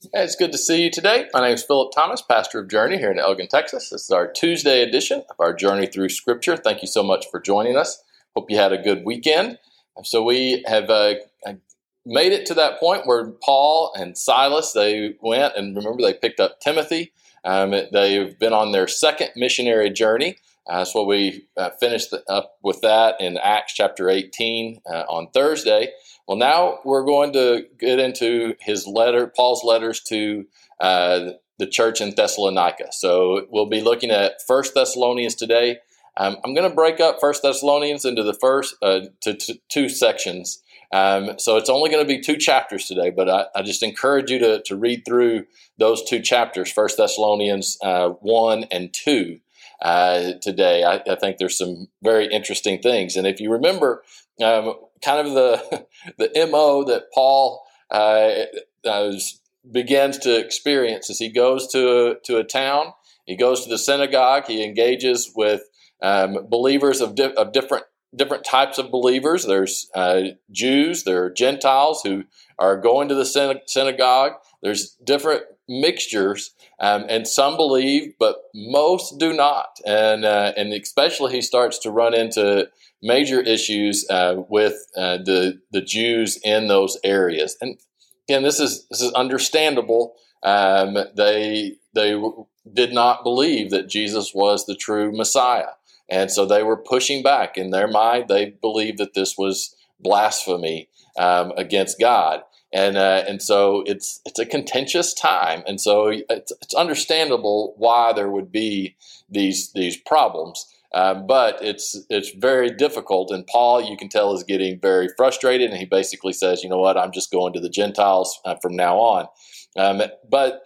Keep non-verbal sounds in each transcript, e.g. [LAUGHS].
Hey, it's good to see you today. My name is Philip Thomas, pastor of Journey here in Elgin, Texas. This is our Tuesday edition of our Journey Through Scripture. Thank you so much for joining us. Hope you had a good weekend. So we have uh, made it to that point where Paul and Silas they went and remember they picked up Timothy. Um, they've been on their second missionary journey. Uh, that's what we uh, finished up with that in Acts chapter 18 uh, on Thursday. Well, now we're going to get into his letter, Paul's letters to uh, the church in Thessalonica. So we'll be looking at First Thessalonians today. Um, I'm going to break up First Thessalonians into the first uh, to, to, two sections. Um, so it's only going to be two chapters today, but I, I, just encourage you to, to read through those two chapters, First Thessalonians uh, one and two. Uh, today, I, I, think there's some very interesting things, and if you remember, um, kind of the [LAUGHS] the mo that Paul uh, uh, begins to experience as he goes to to a town. He goes to the synagogue. He engages with um, believers of, di- of different different types of believers. There's uh, Jews, there are Gentiles who are going to the synagogue. There's different mixtures, um, and some believe, but most do not. And uh, and especially he starts to run into major issues uh, with uh, the the Jews in those areas. And again, this is this is understandable. Um, they they did not believe that Jesus was the true Messiah, and so they were pushing back. In their mind, they believed that this was blasphemy um, against God. And uh, and so it's it's a contentious time, and so it's, it's understandable why there would be these these problems. Um, but it's it's very difficult, and Paul, you can tell, is getting very frustrated, and he basically says, "You know what? I'm just going to the Gentiles uh, from now on." Um, but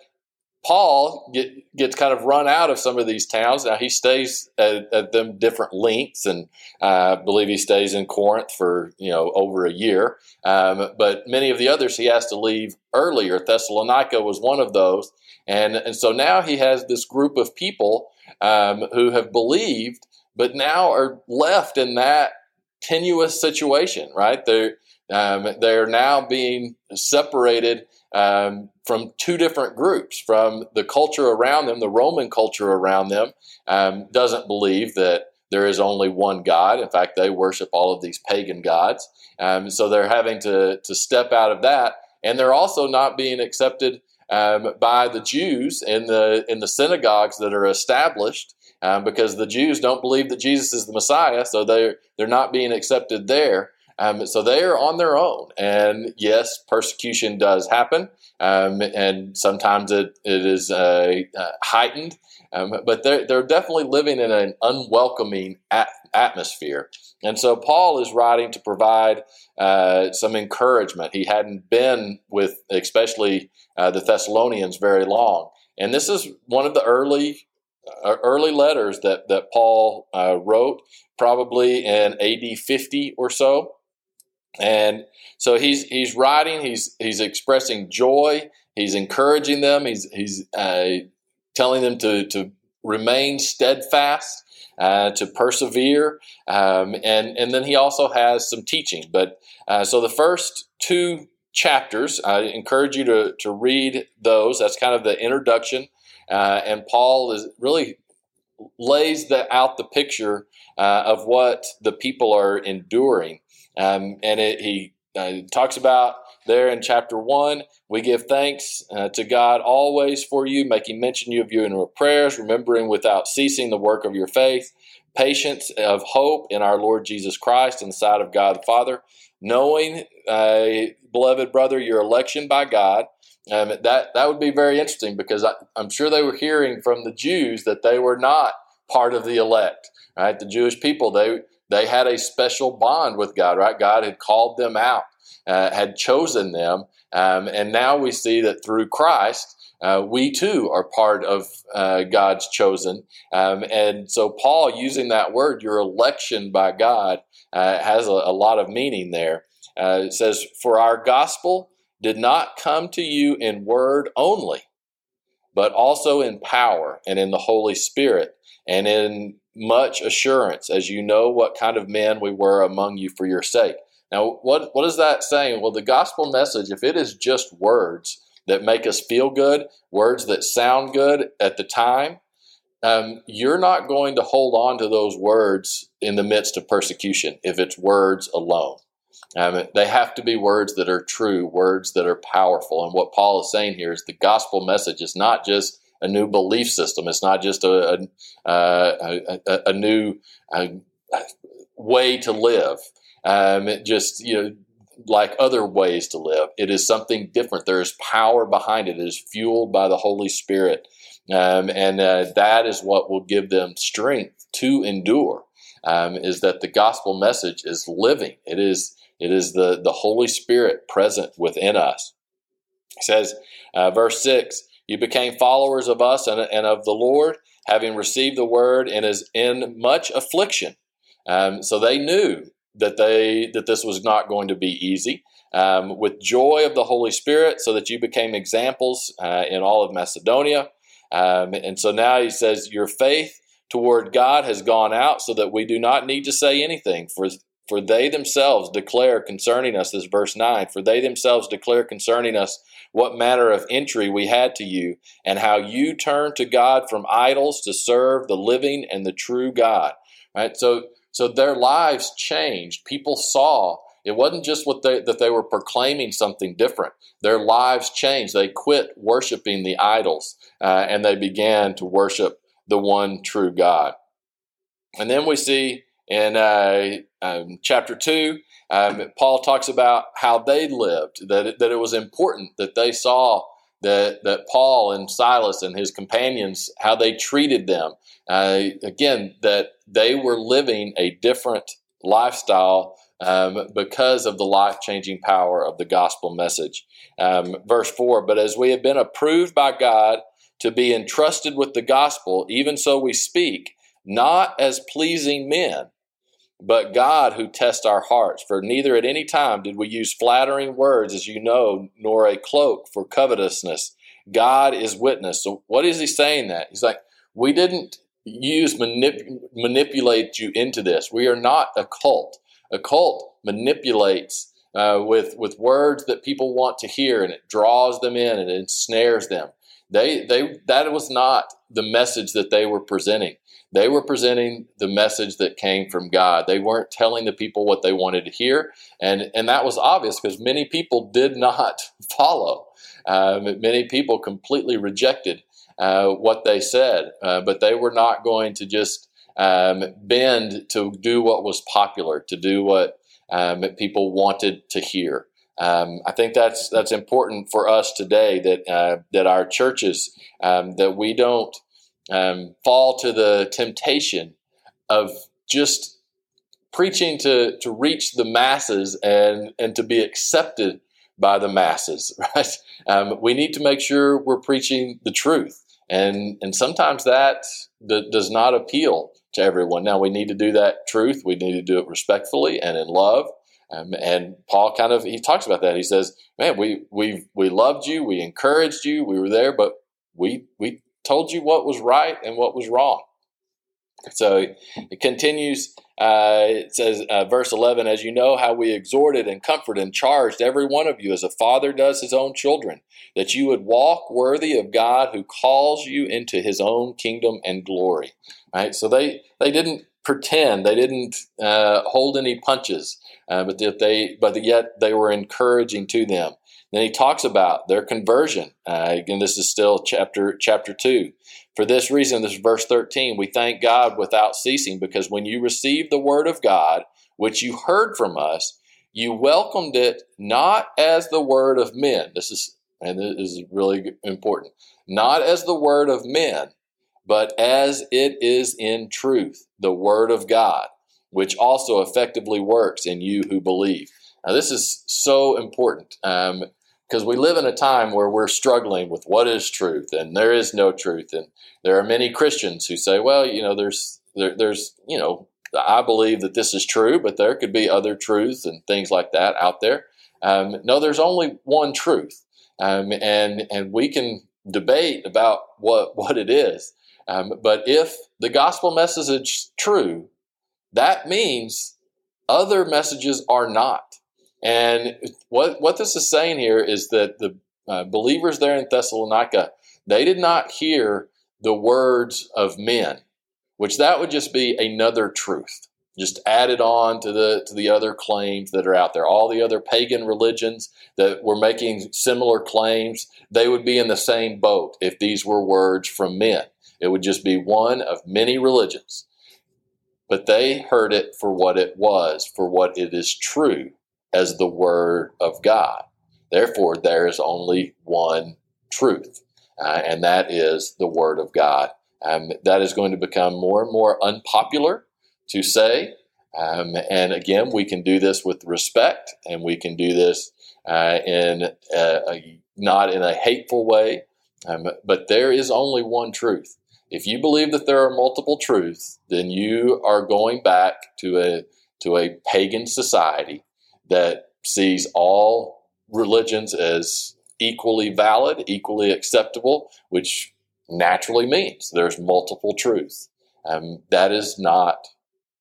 Paul get, gets kind of run out of some of these towns. Now he stays at, at them different lengths, and uh, I believe he stays in Corinth for you know over a year. Um, but many of the others he has to leave earlier. Thessalonica was one of those, and and so now he has this group of people um, who have believed but now are left in that tenuous situation, right? They're um, they're now being separated um, from two different groups. From the culture around them, the Roman culture around them um, doesn't believe that there is only one God. In fact, they worship all of these pagan gods. Um, so they're having to to step out of that, and they're also not being accepted um, by the Jews in the in the synagogues that are established um, because the Jews don't believe that Jesus is the Messiah, so they're they're not being accepted there. Um, so they are on their own, and yes, persecution does happen, um, and sometimes it it is uh, uh, heightened, um, but they're they're definitely living in an unwelcoming at- atmosphere. And so Paul is writing to provide uh, some encouragement. He hadn't been with, especially uh, the Thessalonians, very long. And this is one of the early uh, early letters that that Paul uh, wrote, probably in AD 50 or so. And so he's he's writing, he's he's expressing joy, he's encouraging them, he's he's uh, telling them to to remain steadfast, uh, to persevere, um, and and then he also has some teaching. But uh, so the first two chapters, I encourage you to to read those. That's kind of the introduction uh, and Paul is really lays the, out the picture uh, of what the people are enduring. Um, and it, he uh, talks about there in chapter 1 we give thanks uh, to God always for you, making mention of you in our prayers, remembering without ceasing the work of your faith, patience of hope in our Lord Jesus Christ in the sight of God the Father, knowing, uh, beloved brother, your election by God um, that that would be very interesting because I, am sure they were hearing from the Jews that they were not part of the elect. Right, the Jewish people they they had a special bond with God. Right, God had called them out, uh, had chosen them, um, and now we see that through Christ. Uh, we too are part of uh, God's chosen. Um, and so, Paul, using that word, your election by God, uh, has a, a, lot of meaning there. Uh, it says, For our gospel did not come to you in word only, but also in power and in the Holy Spirit and in much assurance, as you know what kind of men we were among you for your sake. Now, what, what is that saying? Well, the gospel message, if it is just words, that make us feel good, words that sound good at the time, um, you're not going to hold on to those words in the midst of persecution if it's words alone. Um, they have to be words that are true, words that are powerful. And what Paul is saying here is the gospel message is not just a new belief system. It's not just a a, a, a, a new way to live. Um, it just you know like other ways to live. It is something different. There is power behind it. It is fueled by the Holy Spirit, um, and uh, that is what will give them strength to endure. Um, is that the gospel message is living? It is it is the the Holy Spirit present within us. It says, uh, verse six. You became followers of us and, and of the Lord, having received the word and is in much affliction. Um, so they knew that they that this was not going to be easy. Um, with joy of the Holy Spirit, so that you became examples uh, in all of Macedonia. Um, and so now he says, Your faith toward God has gone out, so that we do not need to say anything. For for they themselves declare concerning us, this verse 9, for they themselves declare concerning us what manner of entry we had to you, and how you turned to God from idols to serve the living and the true God. Right? So so their lives changed. People saw it wasn't just what they, that they were proclaiming something different. Their lives changed. They quit worshiping the idols uh, and they began to worship the one true God. And then we see in uh, um, chapter 2, um, Paul talks about how they lived, that it, that it was important that they saw that, that Paul and Silas and his companions, how they treated them. Uh, again, that they were living a different lifestyle um, because of the life changing power of the gospel message. Um, verse 4 But as we have been approved by God to be entrusted with the gospel, even so we speak, not as pleasing men but God who tests our hearts. For neither at any time did we use flattering words, as you know, nor a cloak for covetousness. God is witness. So, what is he saying that? He's like, we didn't use manip- manipulate you into this. We are not a cult. A cult manipulates uh, with with words that people want to hear, and it draws them in and ensnares them. They they that was not the message that they were presenting. They were presenting the message that came from God. They weren't telling the people what they wanted to hear. And, and that was obvious because many people did not [LAUGHS] follow. Um, many people completely rejected uh, what they said, uh, but they were not going to just um, bend to do what was popular, to do what um, people wanted to hear. Um, I think that's that's important for us today that uh, that our churches um, that we don't um, fall to the temptation of just preaching to, to reach the masses and, and to be accepted by the masses, [LAUGHS] right? Um, we need to make sure we're preaching the truth. And, and sometimes that d- does not appeal to everyone. Now, we need to do that truth. We need to do it respectfully and in love. Um, and Paul kind of he talks about that. He says, "Man, we we we loved you, we encouraged you, we were there, but we we told you what was right and what was wrong. So it continues. Uh, it says, uh, verse 11, as you know, how we exhorted and comforted and charged every one of you as a father does his own children, that you would walk worthy of God who calls you into his own kingdom and glory. Right? So they, they didn't pretend, they didn't uh, hold any punches, uh, but that they, but yet they were encouraging to them. Then he talks about their conversion. Uh, again, this is still chapter chapter two. For this reason, this is verse 13, we thank God without ceasing, because when you received the word of God, which you heard from us, you welcomed it not as the word of men. This is and this is really important. Not as the word of men, but as it is in truth, the word of God, which also effectively works in you who believe. Now, this is so important. Um, because we live in a time where we're struggling with what is truth and there is no truth and there are many christians who say well you know there's there, there's you know i believe that this is true but there could be other truths and things like that out there. Um, no there's only one truth. Um, and and we can debate about what what it is. Um, but if the gospel message is true that means other messages are not and what what this is saying here is that the uh, believers there in Thessalonica, they did not hear the words of men, which that would just be another truth, just added on to the to the other claims that are out there. All the other pagan religions that were making similar claims, they would be in the same boat if these were words from men. It would just be one of many religions. But they heard it for what it was, for what it is true as the Word of God. Therefore, there is only one truth, uh, and that is the Word of God. Um, that is going to become more and more unpopular to say. Um, and again, we can do this with respect, and we can do this uh, in a, a, not in a hateful way. Um, but there is only one truth, if you believe that there are multiple truths, then you are going back to a to a pagan society that sees all religions as equally valid, equally acceptable, which naturally means there's multiple truths. Um, that is not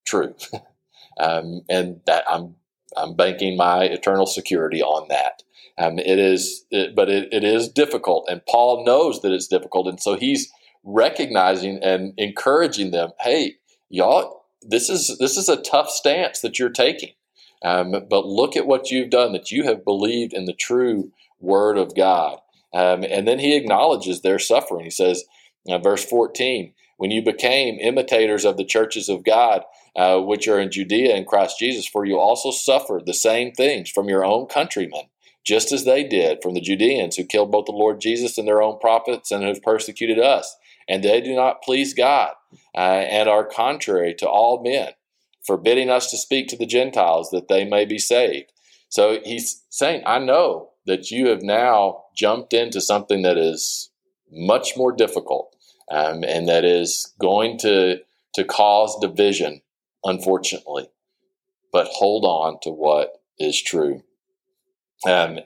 true, [LAUGHS] um, and that I'm I'm banking my eternal security on that. Um, it is, it, but it, it is difficult, and Paul knows that it's difficult, and so he's recognizing and encouraging them, hey, y'all, this is this is a tough stance that you're taking. Um, but look at what you've done, that you have believed in the true word of God. Um, and then he acknowledges their suffering. He says, uh, verse 14, when you became imitators of the churches of God, uh, which are in Judea in Christ Jesus, for you also suffered the same things from your own countrymen, just as they did from the Judeans who killed both the Lord Jesus and their own prophets and have persecuted us and they do not please God uh, and are contrary to all men, forbidding us to speak to the Gentiles that they may be saved. So he's saying, I know that you have now jumped into something that is much more difficult um, and that is going to, to cause division, unfortunately. But hold on to what is true. Um,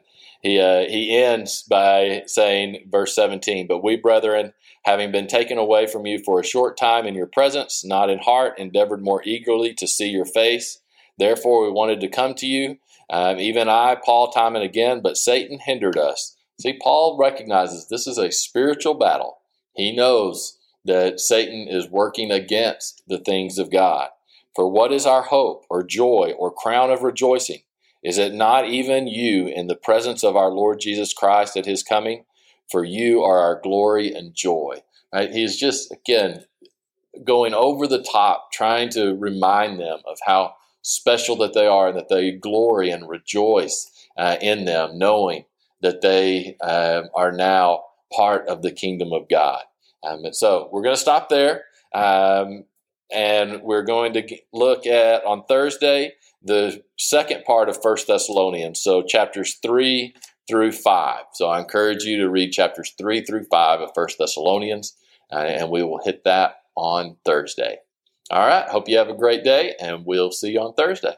he, uh, he ends by saying, verse 17, But we, brethren, having been taken away from you for a short time in your presence, not in heart, endeavored more eagerly to see your face. Therefore, we wanted to come to you, um, even I, Paul, time and again, but Satan hindered us. See, Paul recognizes this is a spiritual battle. He knows that Satan is working against the things of God. For what is our hope, or joy, or crown of rejoicing? Is it not even you in the presence of our Lord Jesus Christ at his coming? For you are our glory and joy. Right? He's just, again, going over the top, trying to remind them of how special that they are and that they glory and rejoice uh, in them, knowing that they um, are now part of the kingdom of God. Um, so we're going to stop there. Um, and we're going to look at on Thursday the second part of First Thessalonians, so chapters 3 through 5. So I encourage you to read chapters 3 through 5 of First Thessalonians, uh, and we will hit that on Thursday. All right, hope you have a great day, and we'll see you on Thursday.